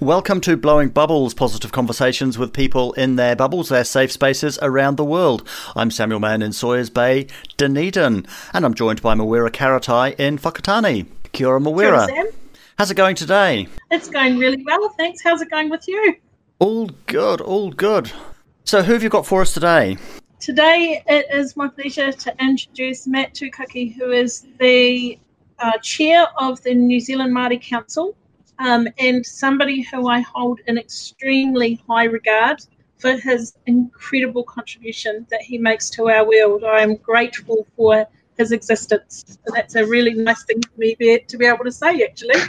Welcome to Blowing Bubbles, positive conversations with people in their bubbles, their safe spaces around the world. I'm Samuel Mann in Sawyers Bay, Dunedin, and I'm joined by Mawera Karetai in Whakatane. Kia ora, Mawera. Sam. How's it going today? It's going really well, thanks. How's it going with you? All good, all good. So, who have you got for us today? Today, it is my pleasure to introduce Matt Tukaki, who is the uh, chair of the New Zealand Māori Council um, and somebody who I hold in extremely high regard for his incredible contribution that he makes to our world. I am grateful for his existence. That's a really nice thing for me be, to be able to say, actually.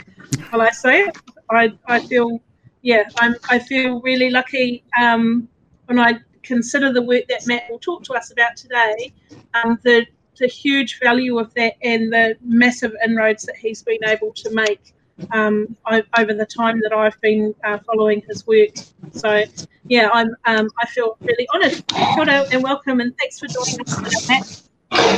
While I say it, I, I feel, yeah, I'm, I feel really lucky um, when I consider the work that Matt will talk to us about today, um, the, the huge value of that and the massive inroads that he's been able to make um, over the time that I've been uh, following his work. So, yeah, I'm um, I feel really honoured. Kia and welcome, and thanks for joining us, Matt.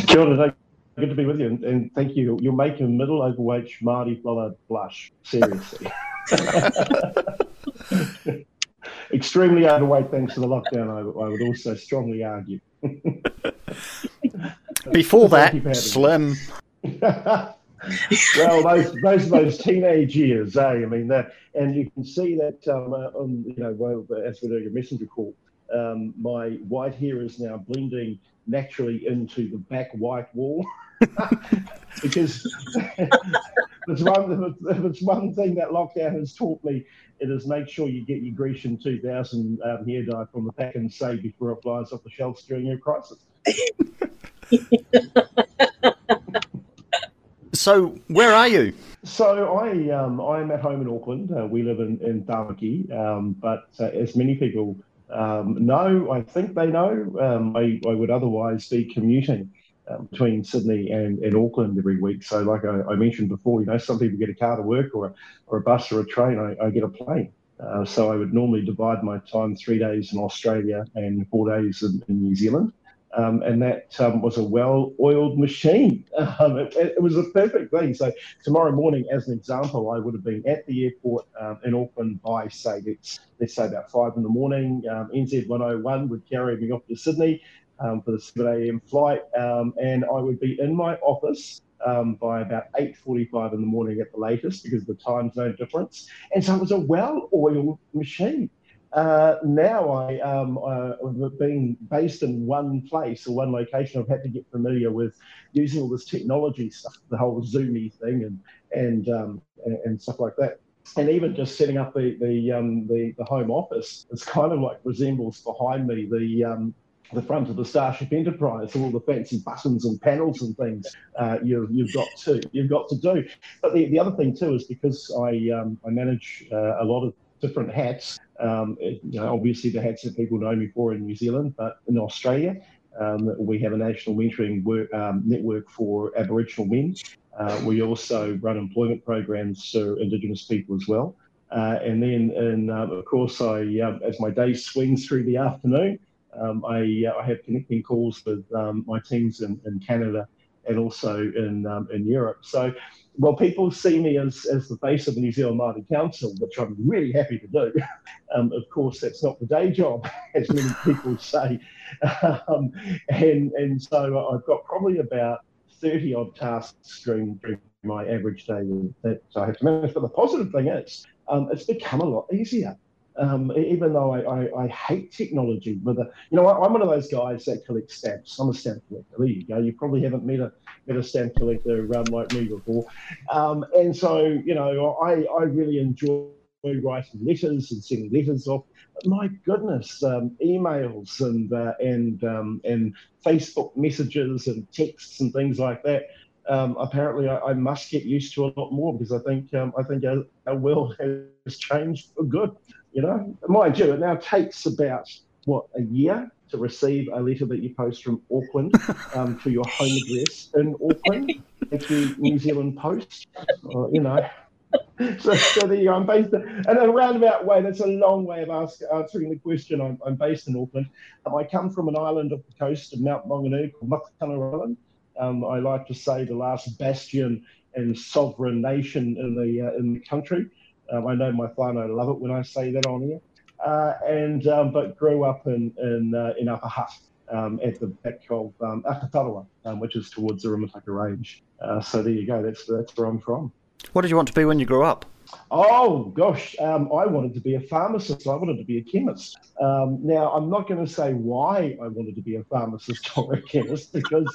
Kia ora, good to be with you, and, and thank you. You're making middle overweight Māori fella blush. Seriously. Extremely overweight thanks to the lockdown, I, I would also strongly argue. Before that, slim. well, those those those teenage years, eh? I mean, that, and you can see that um, uh, on you know, well, as we're doing a messenger call, um, my white hair is now blending naturally into the back white wall. because it's one, if it's one thing that lockdown has taught me, it is make sure you get your Grecian 2000 um, hair dye from the pack and say before it flies off the shelves during your crisis. So, where are you? So I um, I'm at home in Auckland. Uh, we live in in Tamaki, um, but uh, as many people um, know, I think they know, um, I, I would otherwise be commuting um, between Sydney and, and Auckland every week. So like I, I, mentioned before, you know, some people get a car to work or a, or a bus or a train. I, I get a plane. Uh, so I would normally divide my time three days in Australia and four days in, in New Zealand. Um, and that um, was a well-oiled machine. Um, it, it, was a perfect thing. So tomorrow morning, as an example, I would have been at the airport um, in Auckland by say let's let's say about five in the morning. Um, NZ 101 would carry me off to Sydney um, for the 7 a.m. flight, and I would be in my office by about 8.45 in the morning at the latest because of the time zone difference. And so it was a well-oiled machine. Uh, now I, um, uh, being based in one place or one location, I've had to get familiar with using all this technology stuff, the whole Zoomy thing, and and um, and, stuff like that. And even just setting up the the, um, the the home office, it's kind of like resembles behind me the um, the front of the Starship Enterprise, all the fancy buttons and panels and things uh, you've, you've got to you've got to do. But the, the other thing too is because I um, I manage uh, a lot of different hats. Um, you know, obviously the hats that people know me for in New Zealand, but in Australia, um, we have a national mentoring work, um, network for Aboriginal men. Uh, we also run employment programs for Indigenous people as well. Uh, and then, in, um, of course, I, um, as my day swings through the afternoon, um, I, uh, I, have connecting calls with my teams in, in Canada and also in in Europe. So, well, people see me as, as the face of the New Zealand Māori Council, which I'm really happy to do. Um, of course, that's not the day job, as many people say. Um, and and so I've got probably about 30 odd tasks during, during my average day that I have to manage. But the positive thing is, um, it's become a lot easier. Um, even though I, I, I, hate technology, but the, you know, I, am one of those guys that collect stamps. I'm a stamp collector. There you go. You probably haven't met a met a stamp collector um, like me before, um, and so you know, I I really enjoy writing letters and sending letters off. My goodness, um, emails and uh, and um, and Facebook messages and texts and things like that. Um, apparently, I, I, must get used to a lot more because I think um, I think our, our, world has changed for good. You know, mind you, it now takes about what a year to receive a letter that you post from Auckland um, to your home address in Auckland, at the New Zealand Post. Uh, you know, so, so there you go. I'm based in, and in a roundabout way, that's a long way of ask, answering the question. I'm, I'm based in Auckland. I come from an island off the coast of Mount Maunganui called Matakana Island. Um, I like to say the last bastion and sovereign nation in the uh, in the country. Um, I know my whānau love it when I say that on here. Uh, and um, but grew up in in, uh, in Upper Hutt um, at the back of um, Akatarawa, um, which is towards the Rimutaka Range. Uh, so there you go. That's that's where I'm from. What did you want to be when you grew up? Oh gosh, um, I wanted to be a pharmacist. I wanted to be a chemist. Um, now I'm not going to say why I wanted to be a pharmacist or a chemist because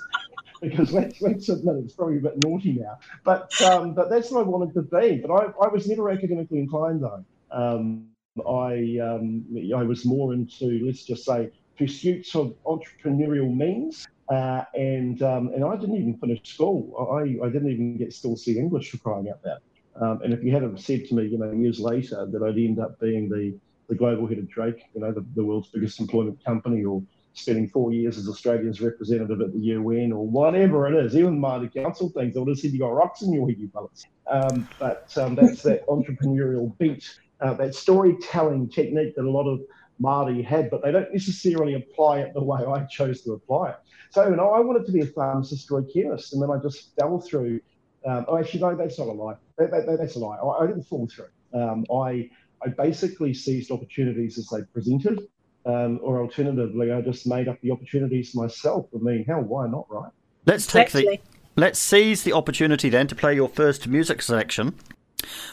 because let's, let's admit it's probably a bit naughty now. But um, but that's what I wanted to be. But I, I was never academically inclined though. Um, I um, I was more into let's just say pursuits of entrepreneurial means. Uh, and um, and I didn't even finish school. I, I didn't even get still see English for crying out loud. Um, and if you had said to me, you know, years later that I'd end up being the the global head of Drake, you know, the, the world's biggest employment company, or spending four years as Australia's representative at the UN, or whatever it is, even Māori council things, I would have said you got rocks in your head, you fellas. Um, but um, that's that entrepreneurial beat, uh, that storytelling technique that a lot of Māori had, but they don't necessarily apply it the way I chose to apply it. So you know, I wanted to be a pharmacist or a chemist, and then I just fell through. Um, oh, actually, no, that's not a lie. That, that, that's a lie. I, I didn't fall through. Um, I I basically seized opportunities as they presented, um, or alternatively, I just made up the opportunities myself. I mean, hell, why not, right? Let's take the let's seize the opportunity then to play your first music selection.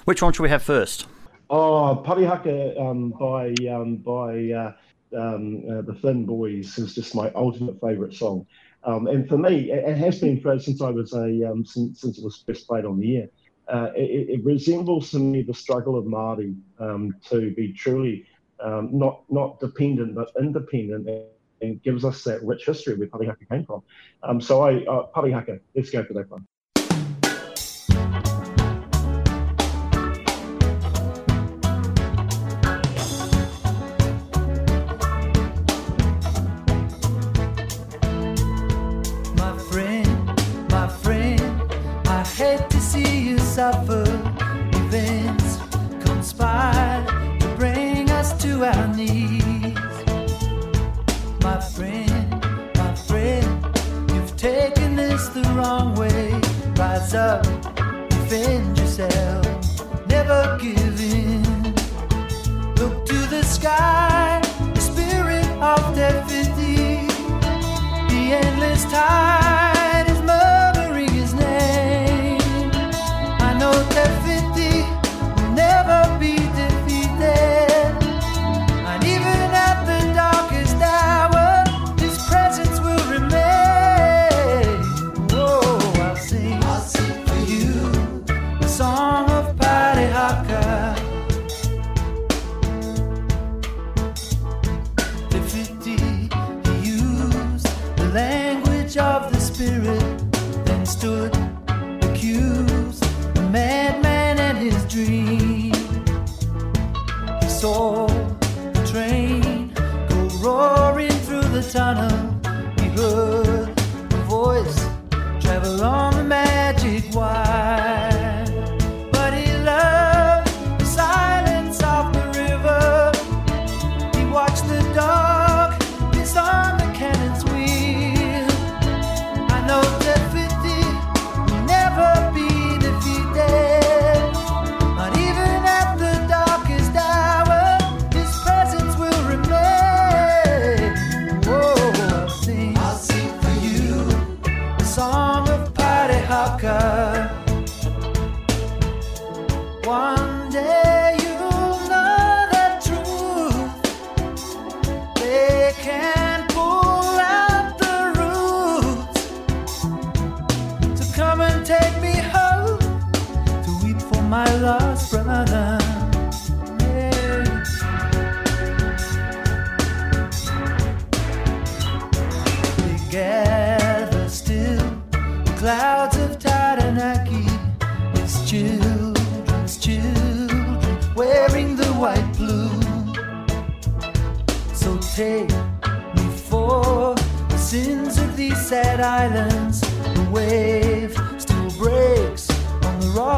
Which one should we have first? Oh, Parihaka um, by um, by uh, um, uh, the Finn Boys is just my ultimate favourite song. Um, and for me, it, it, has been for, since I was a um, since, since, it was first played on the air. Uh, it, it, resembles to me the struggle of Māori um, to be truly not not dependent but independent, and, gives us that rich history where Parihaka came from. so I uh, Parihaka, let's go for that one. Defend yourself, never give in. Look to the sky, the spirit of the endless time.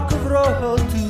Rock of Rohotu. And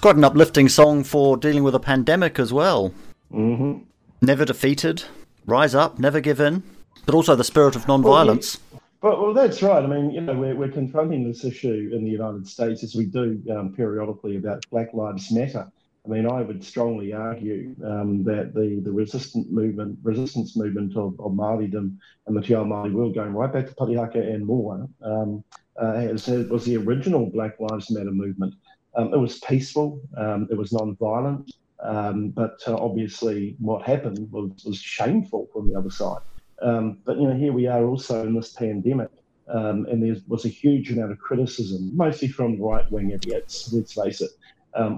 It's quite an uplifting song for dealing with a pandemic as well. hmm Never defeated, rise up, never give in, but also the spirit of non-violence. But well, that's right. I mean, you know, we're, we're confronting this issue in the United States as we do um, periodically about Black Lives Matter. I mean, I would strongly argue um, that the, the resistant movement, resistance movement of, of Māoridom and the Te Ao Māori world, going right back to Parihaka and more, um, uh, was the original Black Lives Matter movement. Um, it was peaceful, um, it was non-violent, um, but uh, obviously what happened was, was shameful from the other side. Um, but you know, here we are also in this pandemic, um, and there was a huge amount of criticism, mostly from right-wing idiots. Let's face it,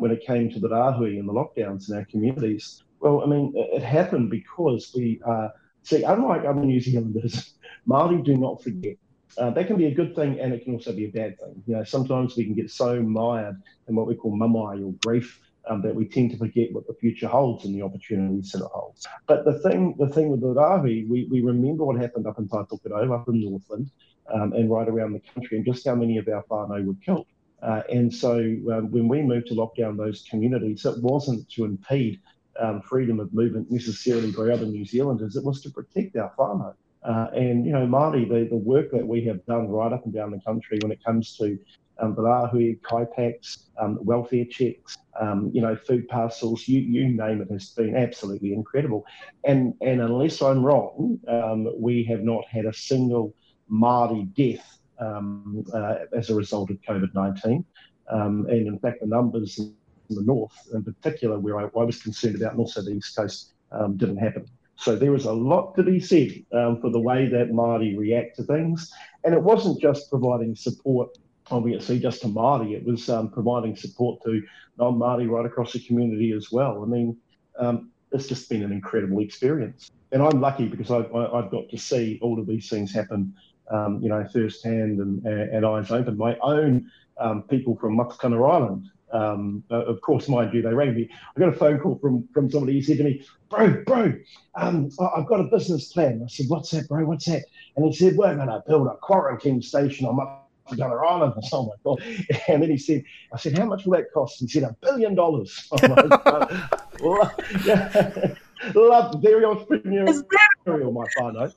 when it came to the rahui and the lockdowns in our communities. Well, I mean, it, it happened because we uh, see, unlike other New Zealanders, Maori do not forget. Uh, that can be a good thing, and it can also be a bad thing. You know, sometimes we can get so mired in what we call mamai or grief um, that we tend to forget what the future holds and the opportunities that it holds. But the thing, the thing with the rahui, we, we remember what happened up in Taitokerau, up in Northland, um, and right around the country, and just how many of our whānau were killed. Uh, and so um, when we moved to lock down those communities, it wasn't to impede um, freedom of movement necessarily by other New Zealanders, it was to protect our whānau. Uh, and, you know, Māori, the, the work that we have done right up and down the country when it comes to um, the rahui, kaipaks, um, welfare checks, um, you know, food parcels, you, you name it, has been absolutely incredible. And, and unless I'm wrong, um, we have not had a single Māori death um, uh, as a result of COVID 19. Um, and in fact, the numbers in the north, in particular, where I, I was concerned about, and also the east coast, um, didn't happen. So there is a lot to be said um, for the way that Māori react to things. And it wasn't just providing support, obviously, just to Māori, it was um, providing support to non Māori right across the community as well. I mean, um, it's just been an incredible experience. And I'm lucky because I've, I've got to see all of these things happen, um, you know, firsthand and, and eyes open. My own um, people from Matakana Island, um, uh, of course, mind you, they rang me. I got a phone call from from somebody. He said to me, "Bro, bro, um, I- I've got a business plan." I said, "What's that, bro? What's that?" And he said, "We're going to build a quarantine station on Matakana Island." I said, "Oh my god!" And then he said, "I said, how much will that cost?" He said, "A billion dollars." I'm like, well, yeah. Love very entrepreneurial, my whānau.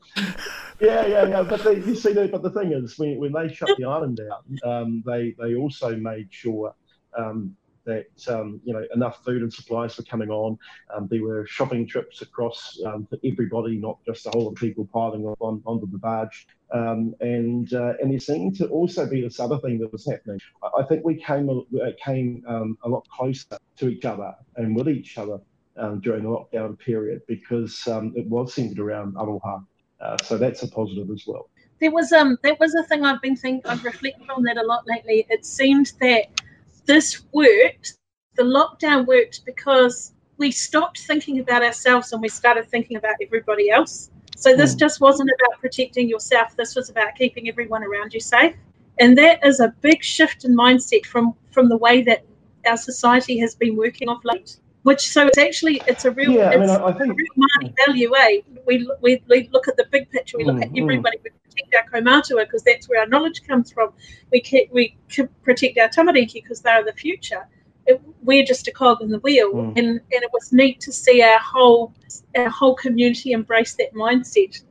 Yeah, yeah, yeah. But they, you see, the, but the thing is, when, when they shut the island down, um, they they also made sure um, that um, you know enough food and supplies were coming on. Um, there were shopping trips across um, for everybody, not just a whole lot of people piling up on, onto the barge. Um, and uh, and there seemed to also be this other thing that was happening. I, I think we came a, uh, came um, a lot closer to each other and with each other um, during the lockdown period because it was centered around Aroha. Uh, so that's a positive as well. There was um that was a thing I've been thinking I've reflected on that a lot lately. It seemed that this worked, the lockdown worked because we stopped thinking about ourselves and we started thinking about everybody else. So this Mm. just wasn't about protecting yourself. This was about keeping everyone around you safe. And that is a big shift in mindset from from the way that our society has been working of late. Which so it's actually it's a real Yeah, I it's mean, I, I a think real Māori value, eh? We, we, we look at the big picture, we look at Mm, mm. everybody, we protect our kaumātua because that's where our knowledge comes from. We we protect our tamariki because they're the future. It, we're just a cog in the wheel, Mm. and, and it was neat to see our whole our whole community embrace that mindset.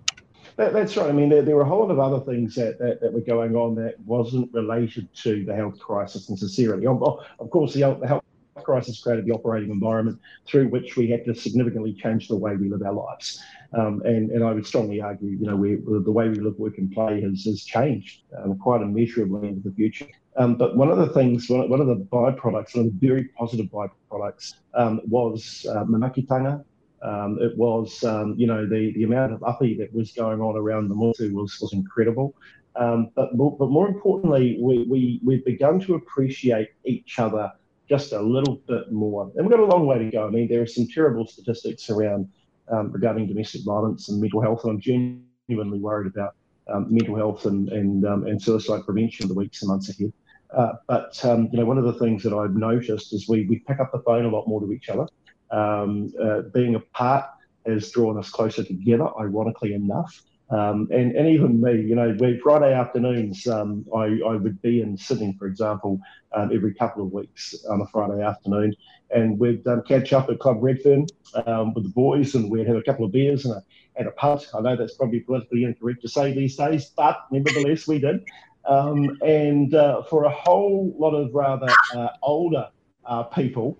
That, that's right. I mean, there, there were a whole lot of other things that, that, that were going on that wasn't related to the health crisis necessarily. Of, of course, the, the health crisis created the operating environment through which we had to significantly change the way we live our lives. Um, and, and I would strongly argue, you know, we, the way we live, work, and play has, has changed um, quite immeasurably into the future. Um, but one of the things, one, one of the byproducts, one of the very positive byproducts, um, was uh, manakitanga, um, it was, um, you know, the, the amount of uppy that was going on around the Motu was, was incredible. Um, but, more, but more importantly, we, we, we've begun to appreciate each other just a little bit more. And we've got a long way to go. I mean, there are some terrible statistics around um, regarding domestic violence and mental health, and I'm genuinely worried about um, mental health and, and, um, and suicide prevention in the weeks and months ahead. Uh, but, um, you know, one of the things that I've noticed is we, we pick up the phone a lot more to each other. Um, uh, being apart has drawn us closer together, ironically enough. Um, and, and even me, you know, we, Friday afternoons, um, I, I would be in Sydney, for example, um, every couple of weeks on a Friday afternoon. And we'd um, catch up at Club Redfern um, with the boys and we'd have a couple of beers and a, and a punt. I know that's probably politically incorrect to say these days, but nevertheless, we did. Um, and uh, for a whole lot of rather uh, older uh, people,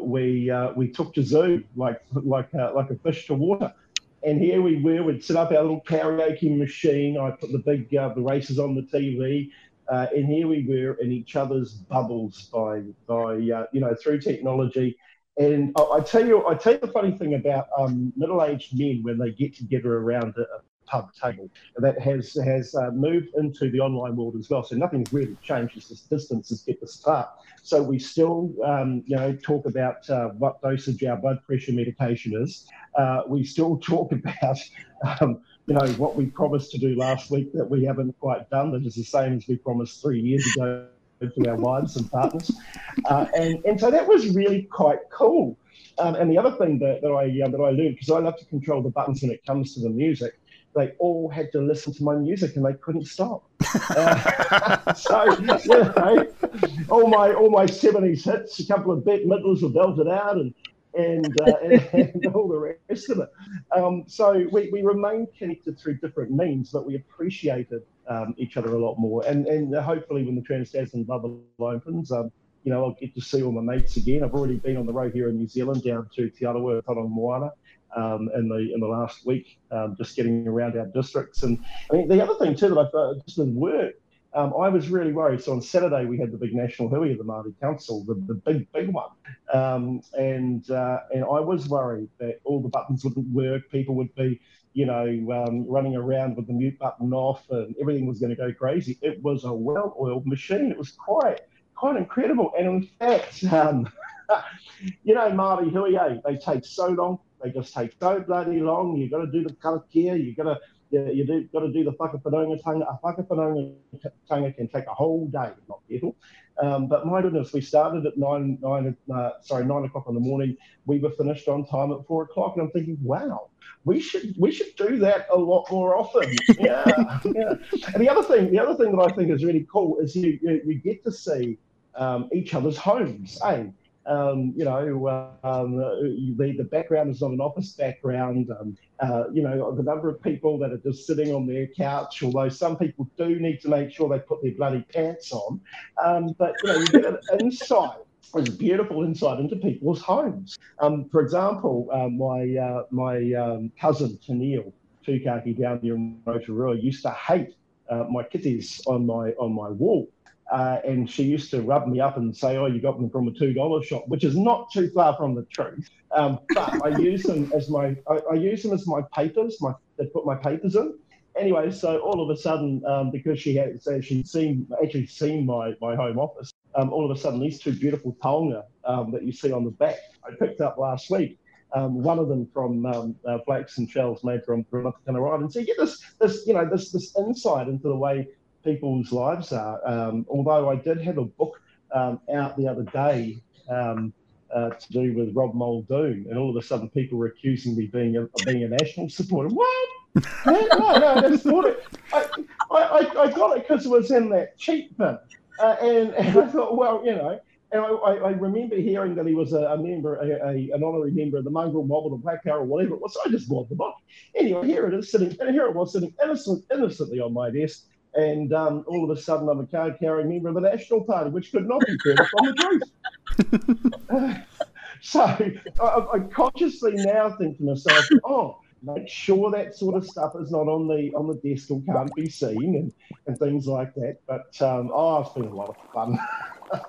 we uh, we took to Zoo like like uh, like a fish to water. And here we were. We'd set up our little karaoke machine. I put the big uh, the races on the TV, uh, and here we were in each other's bubbles by by uh, you know through technology. And I, I tell you, I tell you the funny thing about um, middle-aged men when they get together around a, a pub table that has has uh, moved into the online world as well. So nothing's really changed. It's just distances get the start. So we still, um, you know, talk about uh, what dosage our blood pressure medication is. Uh, we still talk about, um, you know, what we promised to do last week that we haven't quite done. That is the same as we promised three years ago to our wives and partners. Uh, and and so that was really quite cool. Um, and the other thing that, that I uh, that I learned because I love to control the buttons when it comes to the music they all had to listen to my music and they couldn't stop. Uh, so you know, all my all my seventies hits, a couple of Bette Midlers were belted out, and and, uh, and, and all the rest of it. Um, so we, we remained connected through different means, but we appreciated um, each other a lot more. And and hopefully, when the Trans Tasman bubble opens. Um, you know, I'll get to see all my mates again. I've already been on the road here in New Zealand down to Te Arawa, Tauranga Moana, um, in the in the last week, um, just getting around our districts. And I mean, the other thing too that I thought just with work, um, I was really worried. So on Saturday we had the big national hui of the Māori Council, the, the big big one, um, and uh, and I was worried that all the buttons wouldn't work. People would be, you know, um, running around with the mute button off, and everything was going to go crazy. It was a well-oiled machine. It was quite quite incredible. And in fact, um, you know, Māori hui, eh, they take so long they just take so bloody long. You've got to do the karakia. You've got to you, you do got to do the whakawhanaunga tanga. A whakawhanaunga tanga can take a whole day, not careful. Um, but my goodness, we started at nine nine uh, sorry nine o'clock in the morning. We were finished on time at four o'clock, and I'm thinking, wow, we should we should do that a lot more often. Yeah, yeah. And the other thing, the other thing that I think is really cool is you you, you get to see um, each other's homes. Eh? Um, you know, um, the, the background is not an office background. Um, uh, you know, the number of people that are just sitting on their couch, although some people do need to make sure they put their bloody pants on. Um, but, you know, you get an insight. It's beautiful insight into people's homes. Um, for example, my uh, my um, cousin Tennille Tukaki down in Rotorua used to hate uh, my kitties on my on my wall. Uh, and she used to rub me up and say, "Oh, you got them from a two dollar shop," which is not too far from the truth. Um, but I use them as my I, I, use them as my papers. My they put my papers in. Anyway, so all of a sudden, um, because she had so she'd seen actually seen my my home office, um, all of a sudden these two beautiful taonga um, that you see on the back I picked up last week. Um, one of them from um, uh, Flakes and Shells made from from Ride, and so you get this this you know this this insight into the way people's lives are. Um, although I did have a book um, out the other day um, uh, to do with Rob Muldoon, and all of a sudden people were accusing me being a, of being a national supporter. What? no, no, I just thought it. I, I, I got it because it was in that cheap bin. Uh, and, and I thought, well, you know, and I, I, remember hearing that he was a, a member, a, a, an honorary member of the Mongrel Mob or the Black Power or whatever it was. So I just bought the book. Anyway, here it is sitting, and here it was sitting innocent, innocently on my desk. And um, all of a sudden, I'm a card carrying member of the National Party, which could not be further from the truth. so I, I consciously now think to myself, oh, make sure that sort of stuff is not on the on the desk or can't be seen and, and things like that. But um, oh, it's been a lot of fun.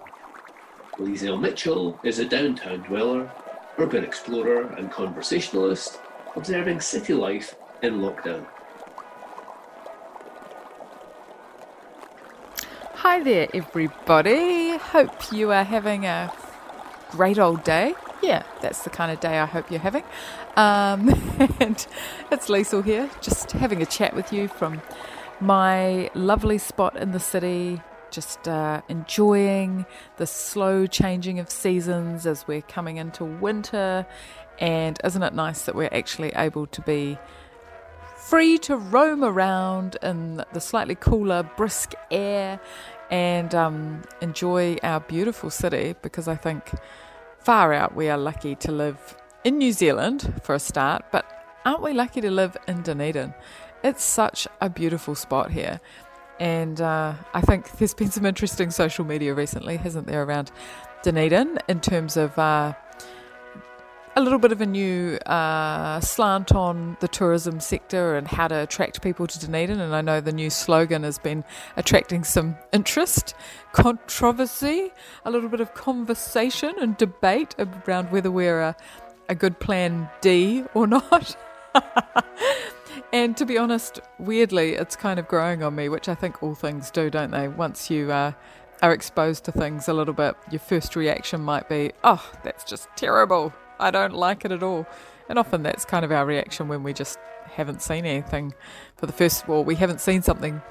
Liesl Mitchell is a downtown dweller, urban explorer, and conversationalist, observing city life in lockdown. Hi there, everybody. Hope you are having a great old day. Yeah, that's the kind of day I hope you're having. Um, and it's Liesl here, just having a chat with you from my lovely spot in the city, just uh, enjoying the slow changing of seasons as we're coming into winter. And isn't it nice that we're actually able to be free to roam around in the slightly cooler, brisk air and um, enjoy our beautiful city because I think far out we are lucky to live in New Zealand for a start, but aren't we lucky to live in Dunedin? It's such a beautiful spot here. And uh, I think there's been some interesting social media recently, hasn't there, around Dunedin in terms of uh, a little bit of a new uh, slant on the tourism sector and how to attract people to Dunedin. And I know the new slogan has been attracting some interest, controversy, a little bit of conversation and debate around whether we're a, a good plan D or not. and to be honest, weirdly, it's kind of growing on me, which I think all things do, don't they? Once you uh, are exposed to things a little bit, your first reaction might be, oh, that's just terrible. I don't like it at all. And often that's kind of our reaction when we just haven't seen anything for the first, well, we haven't seen something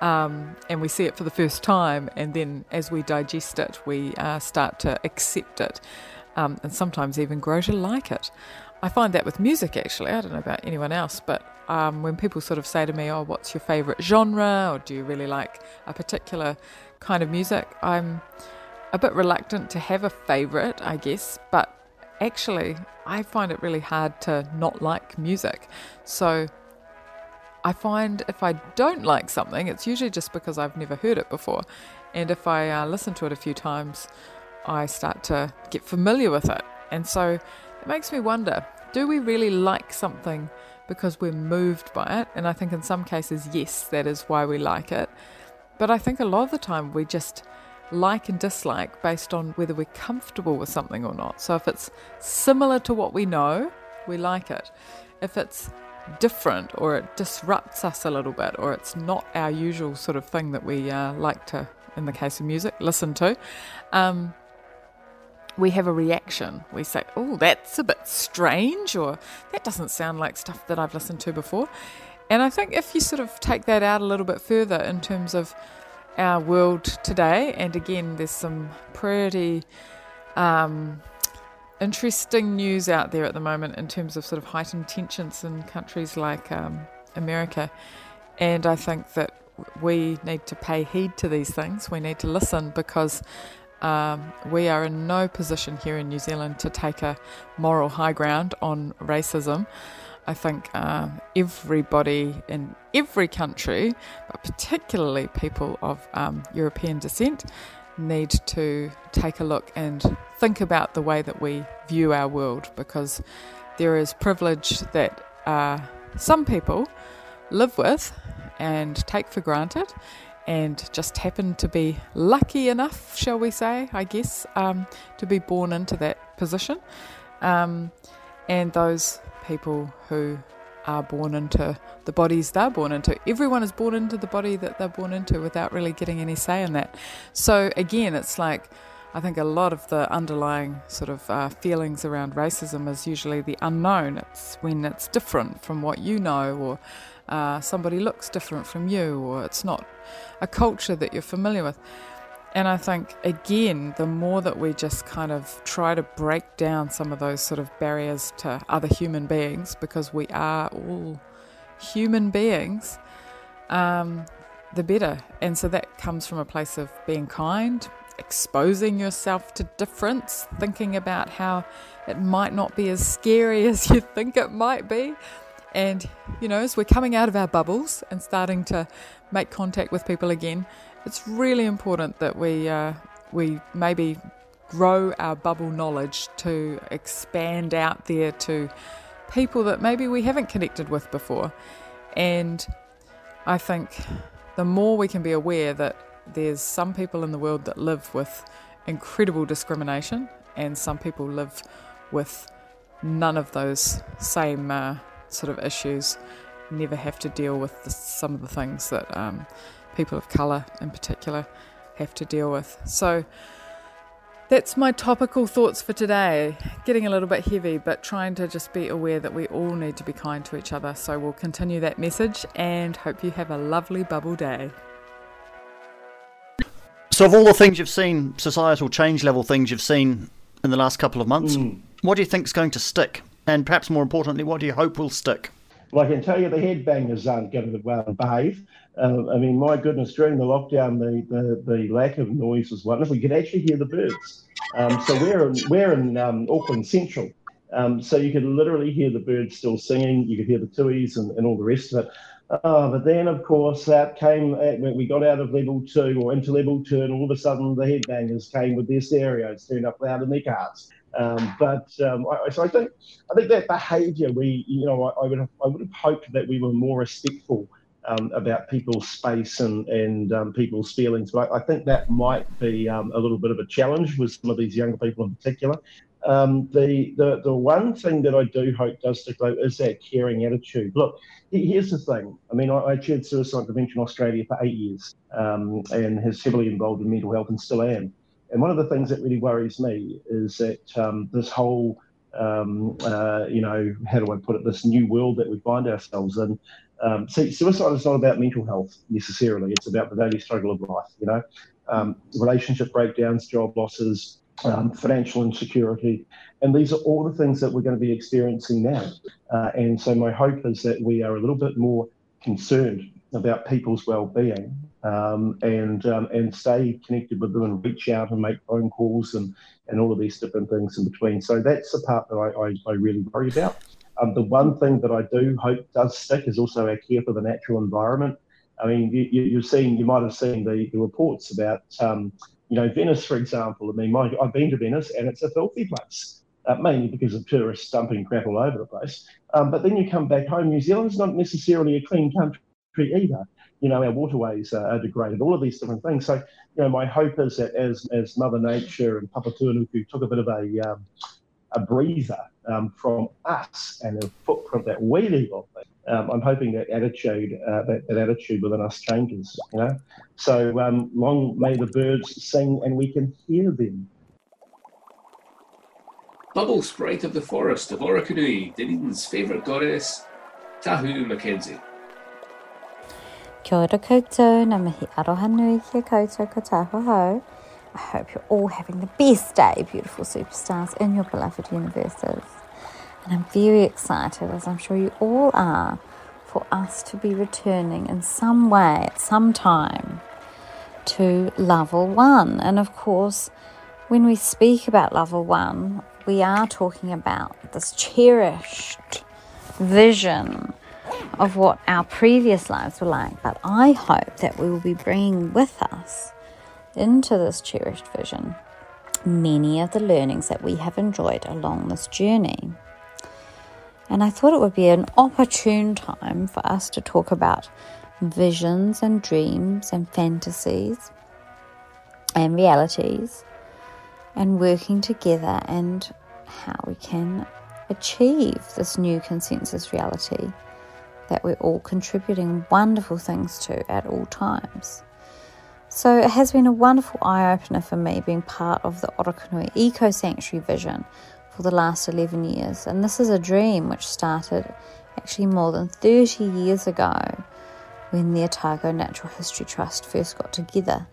um, and we see it for the first time. And then as we digest it, we uh, start to accept it um, and sometimes even grow to like it. I find that with music actually. I don't know about anyone else, but um, when people sort of say to me, "Oh, what's your favourite genre?" or "Do you really like a particular kind of music?" I'm a bit reluctant to have a favourite, I guess. But actually, I find it really hard to not like music. So I find if I don't like something, it's usually just because I've never heard it before, and if I uh, listen to it a few times, I start to get familiar with it, and so it makes me wonder do we really like something because we're moved by it? And I think in some cases, yes, that is why we like it. But I think a lot of the time we just like and dislike based on whether we're comfortable with something or not. So if it's similar to what we know, we like it. If it's different or it disrupts us a little bit or it's not our usual sort of thing that we uh, like to, in the case of music, listen to, um, we have a reaction. We say, oh, that's a bit strange, or that doesn't sound like stuff that I've listened to before. And I think if you sort of take that out a little bit further in terms of our world today, and again, there's some pretty um, interesting news out there at the moment in terms of sort of heightened tensions in countries like um, America. And I think that we need to pay heed to these things. We need to listen because um, we are in no position here in New Zealand to take a moral high ground on racism. I think uh, everybody in every country, but particularly people of um, European descent, need to take a look and think about the way that we view our world because there is privilege that uh, some people live with and take for granted, and just happen to be lucky enough, shall we say, I guess, um, to be born into that position. Um, and those people who are born into the bodies they're born into. Everyone is born into the body that they're born into without really getting any say in that. So, again, it's like I think a lot of the underlying sort of uh, feelings around racism is usually the unknown. It's when it's different from what you know, or uh, somebody looks different from you, or it's not a culture that you're familiar with. And I think, again, the more that we just kind of try to break down some of those sort of barriers to other human beings, because we are all human beings, um, the better. And so that comes from a place of being kind, exposing yourself to difference, thinking about how it might not be as scary as you think it might be. And, you know, as we're coming out of our bubbles and starting to make contact with people again, it's really important that we uh, we maybe grow our bubble knowledge to expand out there to people that maybe we haven't connected with before. And I think the more we can be aware that there's some people in the world that live with incredible discrimination, and some people live with none of those same uh, sort of issues, never have to deal with the, some of the things that um, people of colour in particular have to deal with. So that's my topical thoughts for today. Getting a little bit heavy, but trying to just be aware that we all need to be kind to each other. So we'll continue that message and hope you have a lovely bubble day. So, of all the things you've seen, societal change level things you've seen in the last couple of months, mm. what do you think is going to stick? And perhaps more importantly, what do you hope will stick? Well, I can tell you the headbangers aren't going to well behave. Uh, I mean, my goodness, during the lockdown, the, the, the, lack of noise was wonderful. You could actually hear the birds. Um, so we're in, we're in um, Auckland Central. Um, so you could literally hear the birds still singing. You could hear the tuis and, and all the rest of it. Oh, but then, of course, that came uh, when we got out of level two or into level two, and all of a sudden the headbangers came with their stereos turned up loud in their cars. Um, but um, I, so I think I think that behaviour, we you know, I, I, would have, I would have hoped that we were more respectful um, about people's space and and um, people's feelings. But I, I, think that might be um, a little bit of a challenge with some of these younger people in particular. Um, the, the the one thing that I do hope does stick though is that caring attitude. Look, here's the thing. I mean, I, I chaired Suicide Prevention Australia for eight years and has heavily involved in mental health and still am. And one of the things that really worries me is that um, this whole um, uh, you know, how do I put it, this new world that we find ourselves in, um, see, suicide is not about mental health necessarily. It's about the daily struggle of life. You know, um, relationship breakdowns, job losses, um, financial insecurity, and these are all the things that we're going to be experiencing now. Uh, and so my hope is that we are a little bit more concerned about people's well-being um, and um, and stay connected with them and reach out and make phone calls and and all of these different things in between. So that's the part that I, I, I really worry about. Um, the one thing that I do hope does stick is also our care for the natural environment. I mean, you, have seen, you might have seen the, the reports about, um, you know, Venice, for example. I mean, my, I've been to Venice and it's a filthy place, uh, mainly because of tourists dumping crap all over the place. Um, but then you come back home, New Zealand's not necessarily a clean country either. You know, our waterways are degraded, all of these different things. So, you know, my hope is that as, as Mother Nature and Papatūānuku took a bit of a, um, a breather um, from us and the footprint that we leave on um, I'm hoping that attitude, uh, that, that, attitude within us changes. You know, so um, long may the birds sing and we can hear them. Bubble sprite of the forest of Orokonui, Dunedin's favourite goddess, Tahu Mackenzie. Kia ora koutou, mihi aroha nui kia koutou I hope you're all having the best day, beautiful superstars, in your beloved universes. And I'm very excited, as I'm sure you all are, for us to be returning in some way at some time to level one. And of course, when we speak about level one, we are talking about this cherished vision of what our previous lives were like. But I hope that we will be bringing with us into this cherished vision many of the learnings that we have enjoyed along this journey. And I thought it would be an opportune time for us to talk about visions and dreams and fantasies and realities and working together and how we can achieve this new consensus reality that we're all contributing wonderful things to at all times. So it has been a wonderful eye opener for me being part of the Orokonui Eco Sanctuary vision for the last 11 years. And this is a dream which started actually more than 30 years ago when the Otago Natural History Trust first got together.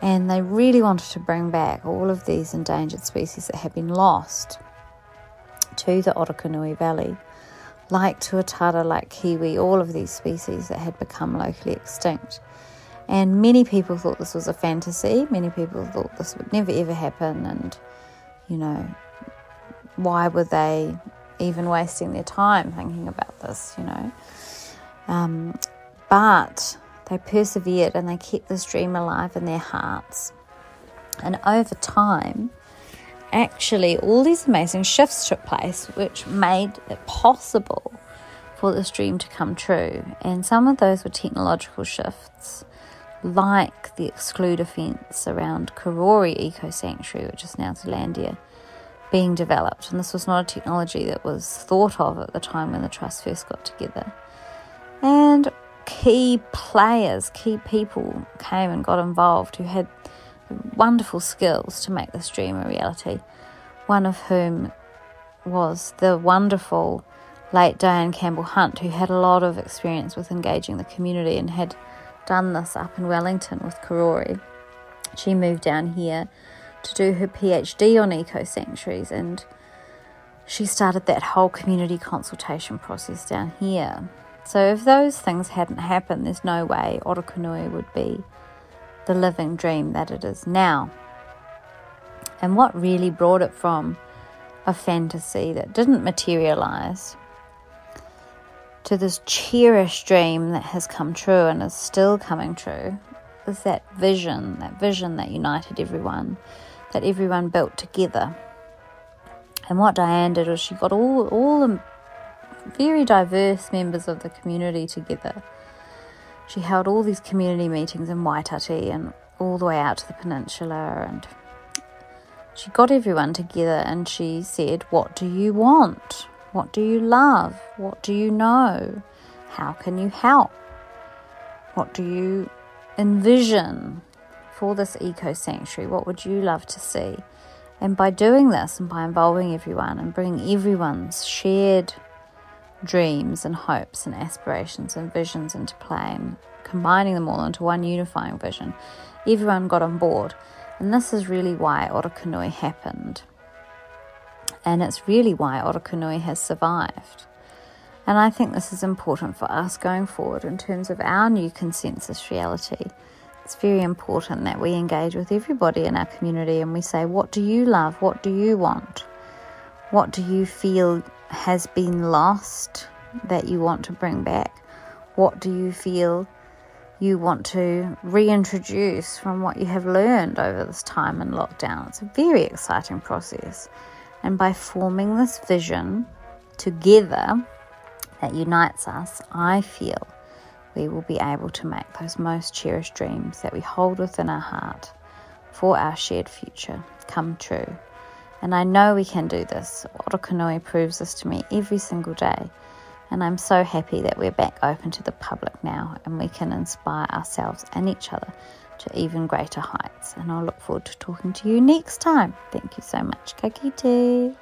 And they really wanted to bring back all of these endangered species that had been lost to the Orokonui Valley, like tuatara, like kiwi, all of these species that had become locally extinct. And many people thought this was a fantasy. Many people thought this would never ever happen. And, you know, why were they even wasting their time thinking about this, you know? Um, but they persevered and they kept this dream alive in their hearts. And over time, actually, all these amazing shifts took place, which made it possible for this dream to come true. And some of those were technological shifts, like the excluder fence around Karori Eco Sanctuary, which is now Zealandia, being developed. And this was not a technology that was thought of at the time when the trust first got together. And key players, key people came and got involved who had wonderful skills to make this dream a reality. One of whom was the wonderful late Diane Campbell Hunt, who had a lot of experience with engaging the community and had done this up in Wellington with Karori. She moved down here to do her PhD on eco sanctuaries and she started that whole community consultation process down here. So, if those things hadn't happened, there's no way Orokonui would be the living dream that it is now. And what really brought it from a fantasy that didn't materialize to this cherished dream that has come true and is still coming true is that vision, that vision that united everyone, that everyone built together. And what Diane did was she got all, all the very diverse members of the community together she held all these community meetings in Waitati and all the way out to the peninsula and she got everyone together and she said, What do you want? What do you love? What do you know? How can you help? What do you envision for this eco sanctuary? What would you love to see? And by doing this and by involving everyone and bringing everyone's shared dreams and hopes and aspirations and visions into play and combining them all into one unifying vision. Everyone got on board, and this is really why Orokonui happened. And it's really why Orokonui has survived. And I think this is important for us going forward in terms of our new consensus reality. It's very important that we engage with everybody in our community and we say, What do you love? What do you want? What do you feel has been lost that you want to bring back? What do you feel you want to reintroduce from what you have learned over this time in lockdown? It's a very exciting process. And by forming this vision together that unites us, I feel we will be able to make those most cherished dreams that we hold within our heart for our shared future come true. And I know we can do this. Orokonui proves this to me every single day. And I'm so happy that we're back open to the public now and we can inspire ourselves and each other to even greater heights. And I'll look forward to talking to you next time. Thank you so much. Ka kite.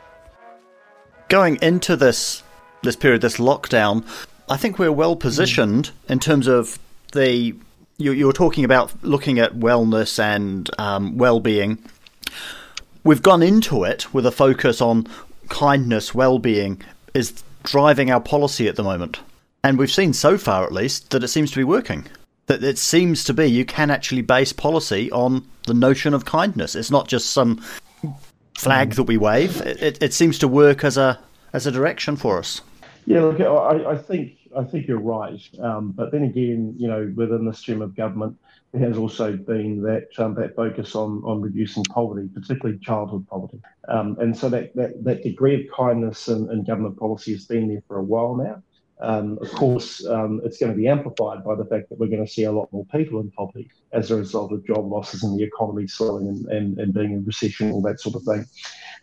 Going into this this period, this lockdown, I think we're well positioned in terms of the you, you were talking about looking at wellness and um, well-being we've gone into it with a focus on kindness, well-being is driving our policy at the moment. And we've seen so far, at least, that it seems to be working. That it seems to be you can actually base policy on the notion of kindness. It's not just some flag that we wave. It, it, it seems to work as a as a direction for us. Yeah, look, I, I think I think you're right. Um, but then again, you know, within the stream of government, there has also been that um, that focus on on reducing poverty, particularly childhood poverty, um, and so that, that that degree of kindness in, in government policy has been there for a while now. Um, of course, um, it's going to be amplified by the fact that we're going to see a lot more people in poverty as a result of job losses and the economy slowing and, and, and being in recession, all that sort of thing.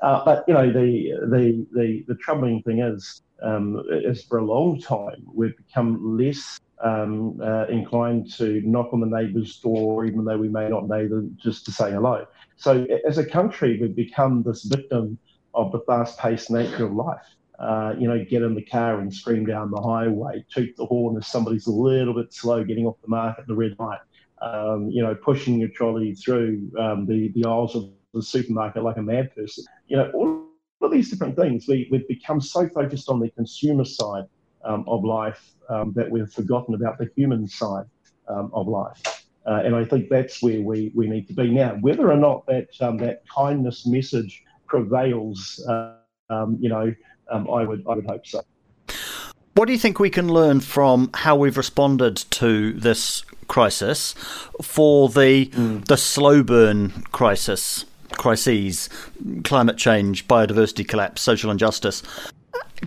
Uh, but you know, the the the, the troubling thing is, um, is for a long time we've become less um, uh, inclined to knock on the neighbour's door, even though we may not know them, just to say hello. So, as a country, we've become this victim of the fast-paced nature of life. Uh, you know, get in the car and scream down the highway, toot the horn if somebody's a little bit slow getting off the mark at the red light. Um, you know, pushing your trolley through um, the the aisles of the supermarket like a mad person. You know, all of these different things. We, we've become so focused on the consumer side of life um, that we've forgotten about the human side um, of life. Uh, and I think that's where we, we need to be now. Whether or not that um, that kindness message prevails, uh, um, you know, um, I would I would hope so. What do you think we can learn from how we've responded to this crisis for the mm. the slow burn crisis, crises, climate change, biodiversity collapse, social injustice?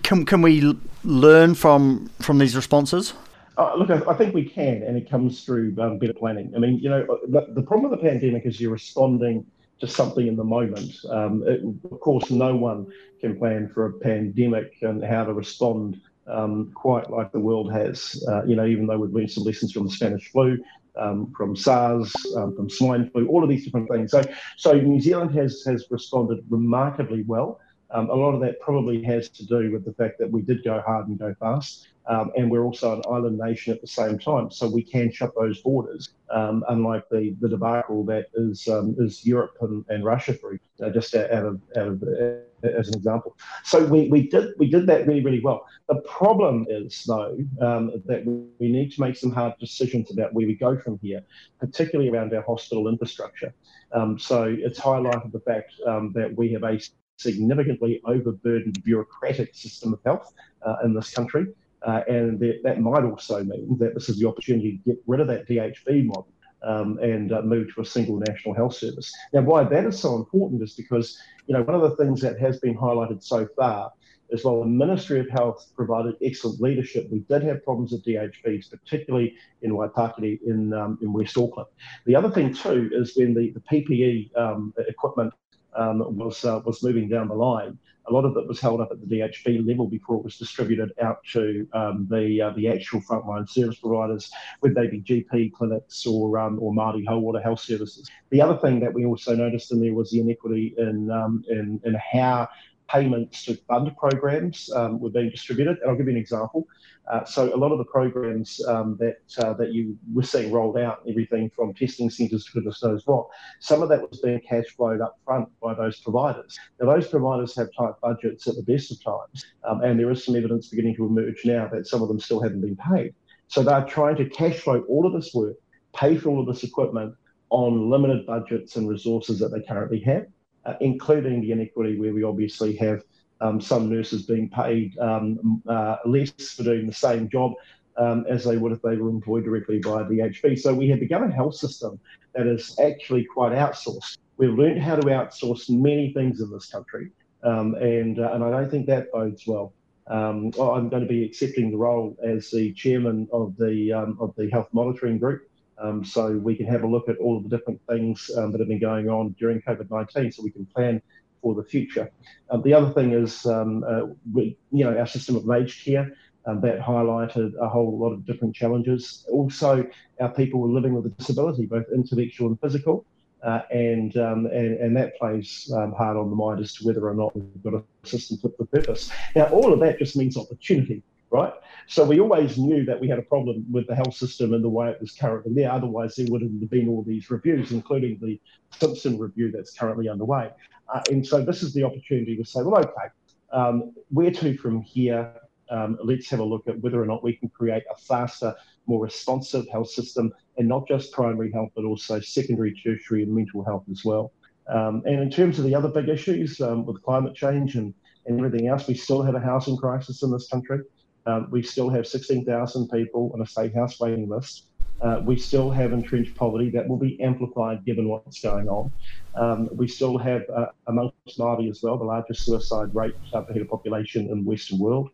Can can we learn from from these responses? Uh, look, I, I, think we can, and it comes through um, better planning. I mean, you know, the, the, problem with the pandemic is you're responding to something in the moment. Um, it, of course, no one can plan for a pandemic and how to respond um, quite like the world has. Uh, you know, even though we've learned some lessons from the Spanish flu, um, from SARS, um, from swine flu, all of these different things. So, so New Zealand has has responded remarkably well. Um, a lot of that probably has to do with the fact that we did go hard and go fast. Um, and we're also an island nation at the same time, so we can shut those borders. Um, unlike the, the debacle that is um, is Europe and, and Russia, for uh, just out of out of uh, as an example. So we, we did we did that really really well. The problem is though um, that we need to make some hard decisions about where we go from here, particularly around our hospital infrastructure. Um, so it's highlighted the fact that we have a significantly overburdened bureaucratic system of health uh, in this country. Uh, and that, that, might also mean that this is the opportunity to get rid of that DHB model um, and uh, move to a single national health service. Now, why that is so important is because, you know, one of the things that has been highlighted so far is while the Ministry of Health provided excellent leadership, we did have problems with DHBs, particularly in Waitakere in, um, in West Auckland. The other thing, too, is when the, the PPE um, equipment um, was uh, was moving down the line. A lot of it was held up at the DHB level before it was distributed out to um, the uh, the actual frontline service providers, whether they be GP clinics or um, or Māori Water Health Services. The other thing that we also noticed in there was the inequity in um, in, in how payments to fund programs um, were being distributed. And I'll give you an example. Uh, so a lot of the programs um, that uh, that you were seeing rolled out, everything from testing centres to goodness knows what, some of that was being cash flowed up front by those providers. Now those providers have tight budgets at the best of times, um, and there is some evidence beginning to emerge now that some of them still haven't been paid. So they're trying to cash flow all of this work, pay for all of this equipment on limited budgets and resources that they currently have uh, including the inequity where we obviously have um, some nurses being paid um, uh, less for doing the same job um, as they would if they were employed directly by the HB. So we have begun a health system that is actually quite outsourced. We've learned how to outsource many things in this country, um, and uh, and I don't think that bodes well. Um, I'm going to be accepting the role as the chairman of the um, of the health monitoring group. Um, so we can have a look at all of the different things um, that have been going on during COVID-19 so we can plan for the future. Um, the other thing is, um, uh, we, you know, our system of aged care, um, that highlighted a whole lot of different challenges. Also, our people were living with a disability, both intellectual and physical, uh, and, um, and, and that plays hard on the mind as to whether or not we've got a system fit for purpose. Now, all of that just means opportunity right? So we always knew that we had a problem with the health system and the way it was currently there. Otherwise, there wouldn't have been all these reviews, including the Simpson review that's currently underway. Uh, and so this is the opportunity to say, well, okay, um, where to from here? Um, let's have a look at whether or not we can create a faster, more responsive health system, and not just primary health, but also secondary, tertiary, and mental health as well. Um, and in terms of the other big issues um, with climate change and, and everything else, we still have a housing crisis in this country. Um, we still have 16,000 people on a state house waiting list. Uh, we still have entrenched poverty that will be amplified given what's going on. Um, we still have, uh, amongst Māori as well, the largest suicide rate per head of population in the Western world.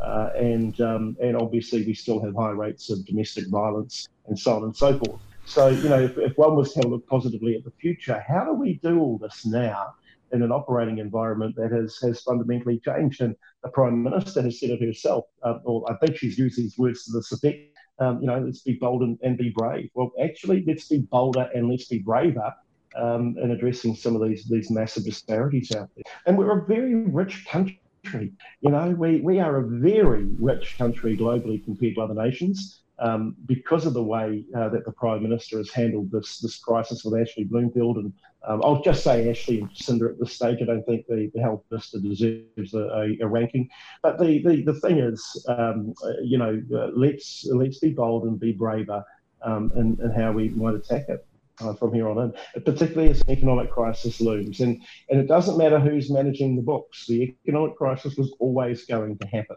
Uh, and um, and obviously we still have high rates of domestic violence and so on and so forth. So you know, if, if one was to look positively at the future, how do we do all this now in an operating environment that has has fundamentally changed? And the prime minister has said it herself, uh, or I think she's used these words to this effect. Um, you know, let's be bold and, and, be brave. Well, actually, let's be bolder and let's be braver um, in addressing some of these these massive disparities out there. And we're a very rich country. You know, we, we are a very rich country globally compared to other nations. Um, because of the way uh, that the Prime Minister has handled this this crisis with Ashley Bloomfield. And um, I'll just say Ashley and Jacinda at this stage. I don't think the, the Health Minister deserves a, a, a ranking. But the, the, the thing is, um, you know, uh, let's, let's be bold and be braver um, in, in how we might attack it uh, from here on in, particularly as an economic crisis looms. And, and it doesn't matter who's managing the books, the economic crisis was always going to happen.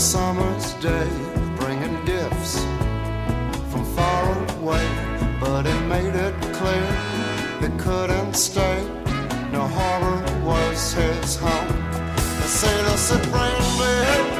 Summer's day, bringing gifts from far away, but he made it clear he couldn't stay. No harbor was his home. The sailor said, Brandy, you're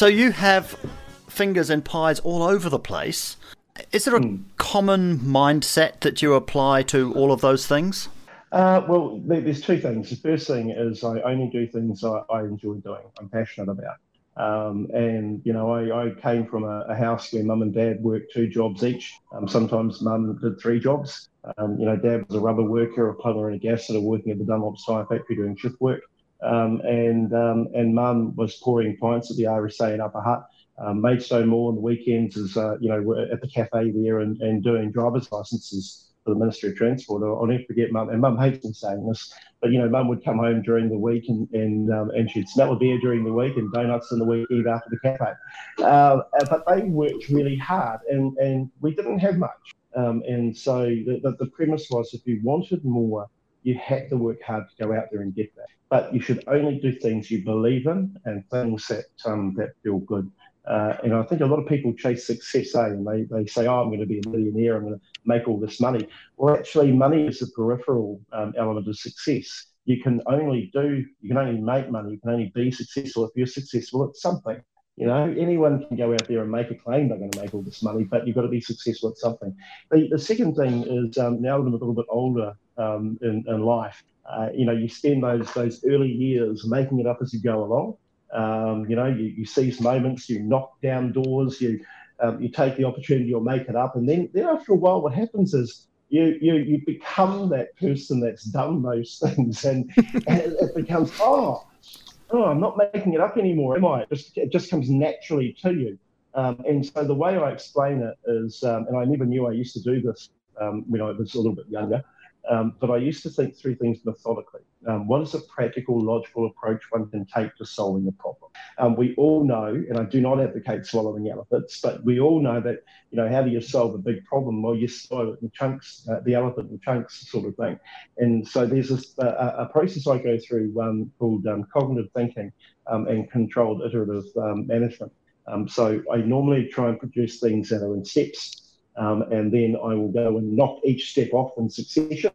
So you have fingers and pies all over the place. Is there a common mindset that you apply to all of those things? Uh, well, there's two things. The first thing is I only do things I, I enjoy doing, I'm passionate about. Um, and, you know, I, I came from a, a house where mum and dad worked two jobs each. Um, sometimes mum did three jobs. Um, you know, dad was a rubber worker, a plumber and a gas fitter working at the Dunlop Tire Factory doing shift work. Um, and um, and mum was pouring pints at the RSA in Upper Hutt. Um, Maidstone Mall on the weekends is, uh, you know, we're at the cafe there and, and doing driver's licenses for the Ministry of Transport. I'll, never forget mum, and mum hates me saying this, but, you know, mum would come home during the week and and, um, and she'd smell a beer during the week and donuts in the weekend after the cafe. Uh, but they worked really hard and, and we didn't have much. Um, and so the, the, the premise was if you wanted more you have to work hard to go out there and get that. But you should only do things you believe in and things that um, that feel good. Uh, and I think a lot of people chase success, eh? And they, they say, oh, I'm going to be a millionaire, I'm going to make all this money. Well, actually, money is a peripheral um, element of success. You can only do, you can only make money, you can only be successful if you're successful at something. You know, anyone can go out there and make a claim they're going to make all this money, but you've got to be successful at something. The, the second thing is um, now that I'm a little bit older um, in, in life, uh, you know, you spend those those early years making it up as you go along. Um, you know, you, you seize moments, you knock down doors, you um, you take the opportunity or make it up, and then then after a while, what happens is you you you become that person that's done those things, and, and it, becomes oh oh, I'm not making it up anymore, am I? It just, it just comes naturally to you. Um, and so the way I explain it is, um, and I never knew I used to do this um, when I was a little bit younger, um, but I used to think through things methodically. Um, what is a practical, logical approach one can take to solving a problem? Um, we all know, and I do not advocate swallowing elephants, but we all know that, you know, how do you solve a big problem? Well, you swallow it in chunks, uh, the elephant in chunks sort of thing. And so there's this, uh, a process I go through um, called um, cognitive thinking um, and controlled iterative management. so I normally try and produce things that are in steps. Um, and then I will go and knock each step off in succession.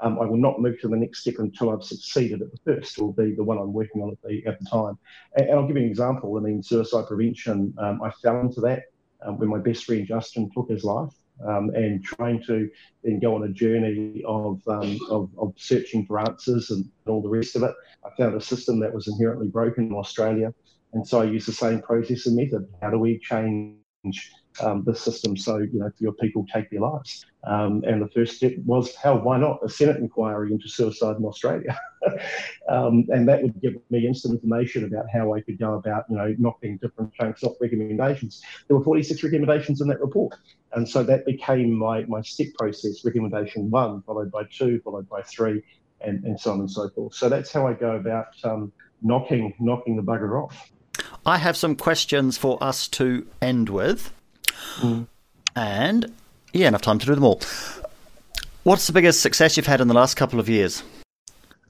Um, I will not move to the next step until I've succeeded at the first, will be the one I'm working on at the, at the time. And, and I'll give you an example. I mean, suicide prevention, um, I fell into that um, when my best friend Justin took his life. Um, and trying to then go on a journey of, um, of, of, searching for answers and all the rest of it. I found a system that was inherently broken in Australia. And so I used the same process and method. How do we change um, the system so you know your people take their lives. Um, and the first step was, hell, why not a Senate inquiry into suicide in Australia? um, and that would give me instant information about how I could go about, you know, knocking different chunks off recommendations. There were 46 recommendations in that report. And so that became my, my step process, recommendation one, followed by two, followed by three, and, and so on and so forth. So that's how I go about um, knocking knocking the bugger off. I have some questions for us to end with. Mm. And yeah, enough time to do them all. What's the biggest success you've had in the last couple of years?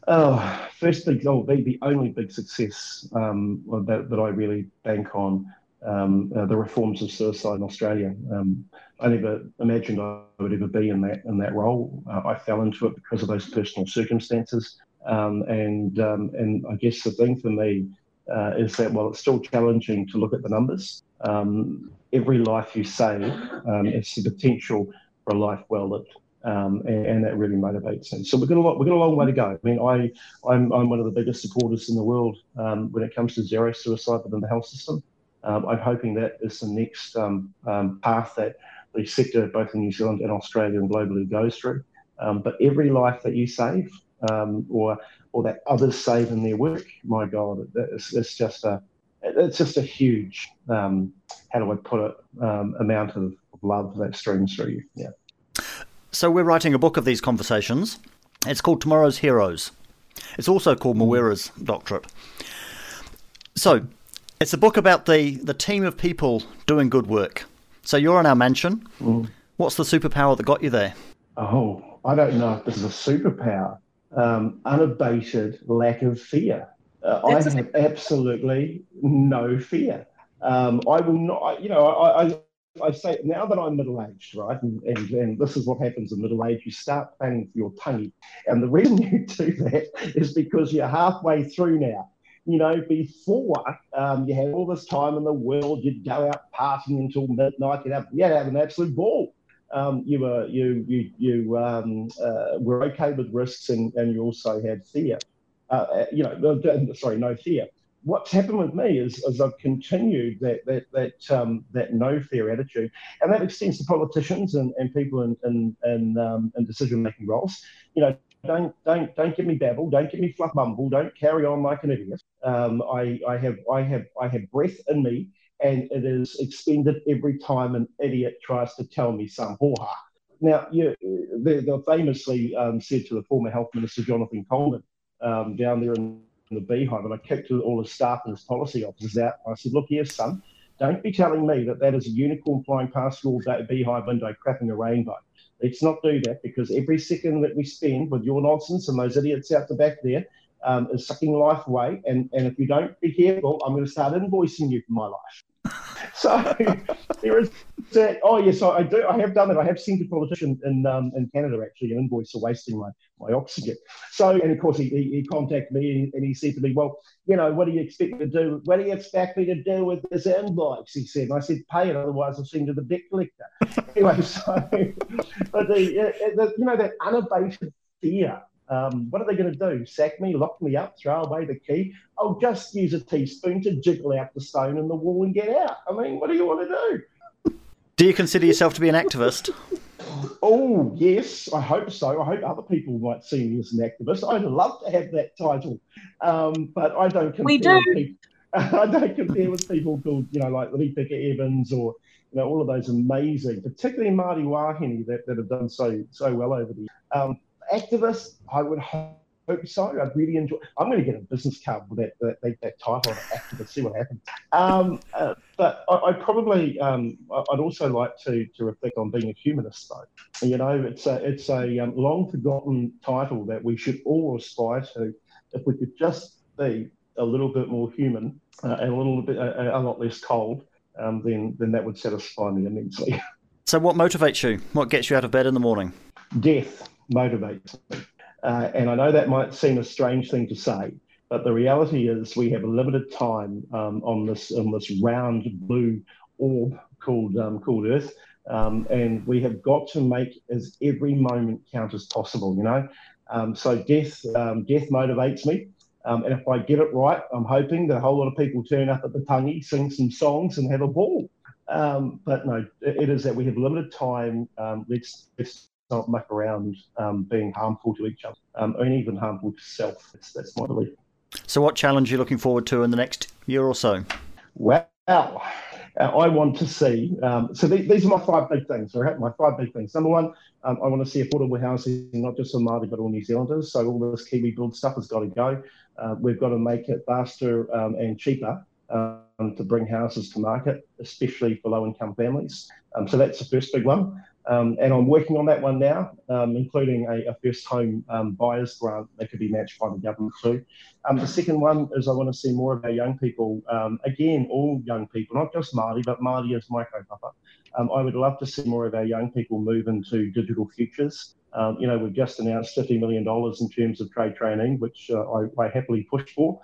Oh, first big, oh, the, the only big success um, that, that I really bank on um, uh, the reforms of suicide in Australia. Um, I never imagined I would ever be in that in that role. Uh, I fell into it because of those personal circumstances, um, and um, and I guess the thing for me uh, is that while it's still challenging to look at the numbers, um, every life you save um, is the potential for a life well lived. Um, and, and, that really motivates me. So we've got a lot, we've got a long way to go. I mean, I, I'm, I'm one of the biggest supporters in the world um, when it comes to zero suicide within the health system. Um, I'm hoping that is the next um, um, path that the sector, both in New Zealand and Australia and globally, goes through. Um, but every life that you save, or or that others save in their work, my God, it's, it's just a it's just a huge, um, how do I put it, um, amount of love that streams through you. Yeah. So we're writing a book of these conversations. It's called Tomorrow's Heroes. It's also called Mawera's Doctorate. So it's a book about the, the team of people doing good work. So you're in our mansion. Mm. What's the superpower that got you there? Oh, I don't know if this is a superpower. Um, unabated lack of fear. Uh, I have absolutely no fear. Um, I will not, you know, I, I, I say now that I'm middle aged, right? And, and, and, this is what happens in middle age you start planning for your tummy. And the reason you do that is because you're halfway through now. You know, before um, you had all this time in the world, you'd go out partying until midnight, you'd have, you'd have an absolute ball. Um, you were you you you um, uh, were okay with risks, and, and you also had fear. Uh, uh, you know, sorry, no fear. What's happened with me is, is I've continued that that that um, that no fear attitude, and that extends to politicians and, and people in in, in, um, in decision making roles. You know, don't don't don't give me babble, don't give me fluff mumble, don't carry on like an idiot. Um, I I have I have I have breath in me, and it is expended every time an idiot tries to tell me some hoha. Now, you, they, they famously um, said to the former health minister Jonathan Coleman, um, down there in, the beehive, and I kicked all his staff and his policy officers out. I said, "Look here, son, don't be telling me that that is a unicorn flying past your beehive window, crapping a rainbow. Let's not do that because every second that we spend with your nonsense and those idiots out the back there um, is sucking life away. And, and if you don't be careful, I'm going to start invoicing you for my life. So there is Oh yes, I, do. I have done that. I have sent a politician in um, in Canada actually an invoice for wasting my, my oxygen. So and of course he, he, he contacted me and, he said to me, well, you know, what do you expect me to do? What do you expect me to do with this invoice? He said. And I said, pay it, otherwise I'll send to the debt collector. anyway, so but the, the you know that unabated fear um, what are they going to do? Sack me, lock me up, throw away the key? I'll just use a teaspoon to jiggle out the stone in the wall and get out. I mean, what do you want to do? Do you consider yourself to be an activist? Oh, yes, I hope so. I hope other people might see me as an activist. I'd love to have that title, um, but I don't compare we do. with people. I don't compare with people called, you know, like Lee Picker Evans or, you know, all of those amazing, particularly Marty Wahine that, that have done so so well over the years. Um, activist, I would hope so. I'd really enjoy. I'm going to get a business card with that that, that, that title of activist. See what happens. Um, uh, but I, I probably um, I'd also like to to reflect on being a humanist, though. You know, it's a it's a um, long forgotten title that we should all aspire to. If we could just be a little bit more human uh, and a little bit a, a lot less cold, um, then then that would satisfy me immensely. So, what motivates you? What gets you out of bed in the morning? Death motivates me. Uh, and I know that might seem a strange thing to say, but the reality is we have a limited time um, on this on this round blue orb called um, called Earth, um, and we have got to make as every moment count as possible. You know, um, so death um, death motivates me. Um, and if I get it right, I'm hoping that a whole lot of people turn up at the tangi, sing some songs, and have a ball. but no, it is that we have limited time. let's let's not muck around um, being harmful to each other um, or even harmful to self. That's, that's my belief. So, what challenge are you looking forward to in the next year or so? Well, uh, I want to see. Um, so th- these are my five big things. All right, my five big things. Number one, um, I want to see affordable housing, not just for Māori but all New Zealanders. So all this Kiwi build stuff has got to go. Uh, we've got to make it faster um, and cheaper um, to bring houses to market, especially for low income families. Um, so that's the first big one. Um, and I'm working on that one now, um, including a, a, first home um, buyers grant that could be matched by the government too. Um, the second one is I want to see more of our young people, um, again, all young people, not just Māori, but Māori as my kaupapa. Um, I would love to see more of our young people move into digital futures. you know, we've just announced $50 million in terms of trade training, which uh, I, I, happily push for.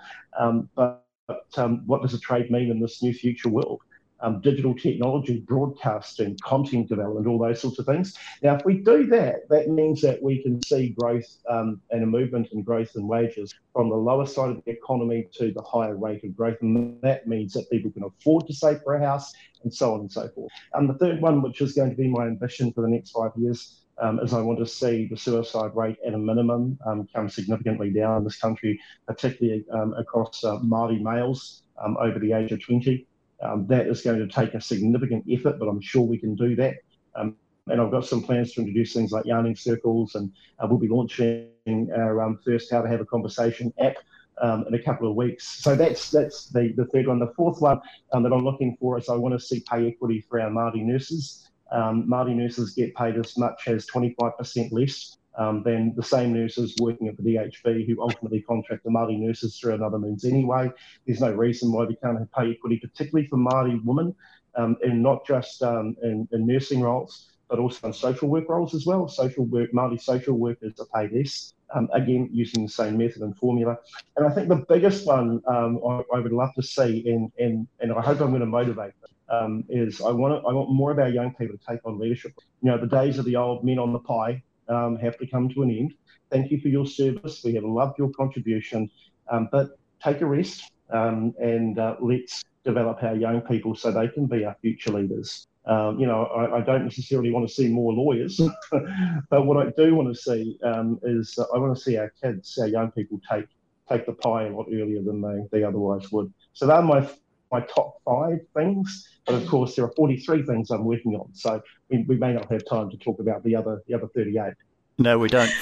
but, but what does a trade mean in this new future world? Um, digital technology, broadcasting, content development, all those sorts of things. Now, if we do that, that means that we can see growth um, and a movement in growth in wages from the lower side of the economy to the higher rate of growth. And that means that people can afford to save for a house and so on and so forth. And the third one, which is going to be my ambition for the next five years, um, is I want to see the suicide rate at a minimum um, come significantly down in this country, particularly um, across uh, Māori males um, over the age of 20. Um, that is going to take a significant effort, but I'm sure we can do that. Um, and I've got some plans to introduce things like yarning circles, and uh, we'll be launching our um, first How to Have a Conversation app um, in a couple of weeks. So that's that's the, the third one. The fourth one um, that I'm looking for is I want to see pay equity for our Māori nurses. Um, Māori nurses get paid as much as 25% less um, than the same nurses working at the DHB who ultimately contract the Māori nurses through another means anyway. There's no reason why we can't have pay equity, particularly for Māori women, um, and not just um, in, in, nursing roles, but also in social work roles as well. Social work, Māori social workers are paid less. Um, again, using the same method and formula. And I think the biggest one um, I, I, would love to see, and, and, and I hope I'm going to motivate them, um, is I want I want more of our young people to take on leadership. You know, the days of the old men on the pie um, have to come to an end. Thank you for your service. We have loved your contribution, um, but take a rest um, and uh, let's develop our young people so they can be our future leaders. Um, you know, I, I, don't necessarily want to see more lawyers, but what I do want to see um, is I want to see our kids, our young people, take take the pie a lot earlier than they, they otherwise would. So they're my my top five things. But of course, there are 43 things I'm working on. So we, we may not have time to talk about the other the other 38. No, we don't.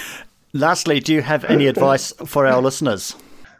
Lastly, do you have any advice for our listeners?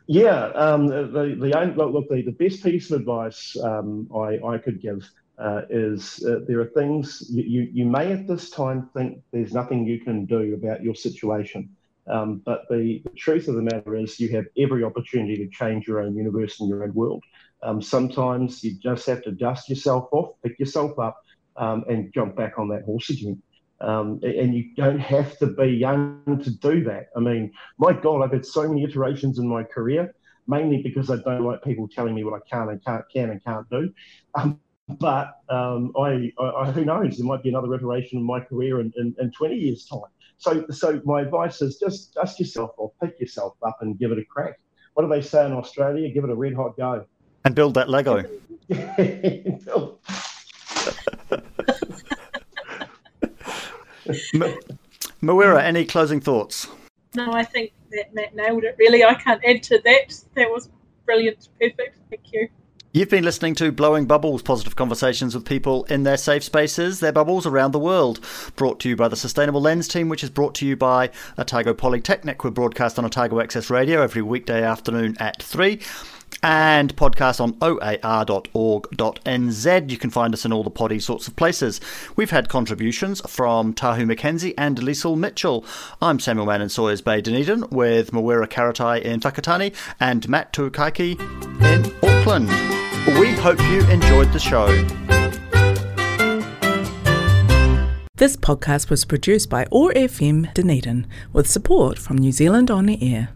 Yeah, um, the the look, the, the best piece of advice um, I, I could give uh, is uh, there are things you, you, may at this time think there's nothing you can do about your situation. Um, but the, the, truth of the matter is, you have every opportunity to change your own universe and your own world. Um, sometimes you just have to dust yourself off, pick yourself up, um, and jump back on that horse again. Um, and you don't have to be young to do that. I mean, my God, I've had so many iterations in my career, mainly because I don't like people telling me what I can and can't, can and can't do. Um, but um, I, I, who knows, there might be another iteration of my career in, in, in 20 years' time. So, so my advice is just dust yourself off, pick yourself up, and give it a crack. What do they say in Australia? Give it a red hot go. And build that Lego. Mawera, any closing thoughts? No, I think that Matt nailed it. Really, I can't add to that. That was brilliant, perfect. Thank you. You've been listening to Blowing Bubbles, positive conversations with people in their safe spaces, their bubbles around the world. Brought to you by the Sustainable Lens team, which is brought to you by Otago Polytechnic. We're broadcast on Otago Access Radio every weekday afternoon at 3 and podcast on oar.org.nz. You can find us in all the poddy sorts of places. We've had contributions from Tahu McKenzie and Liesl Mitchell. I'm Samuel Mann in Sawyers Bay, Dunedin, with Mawera Karetai in Takatani and Matt Tukaki in Auckland. We hope you enjoyed the show. This podcast was produced by OAR FM Dunedin with support from New Zealand On the Air.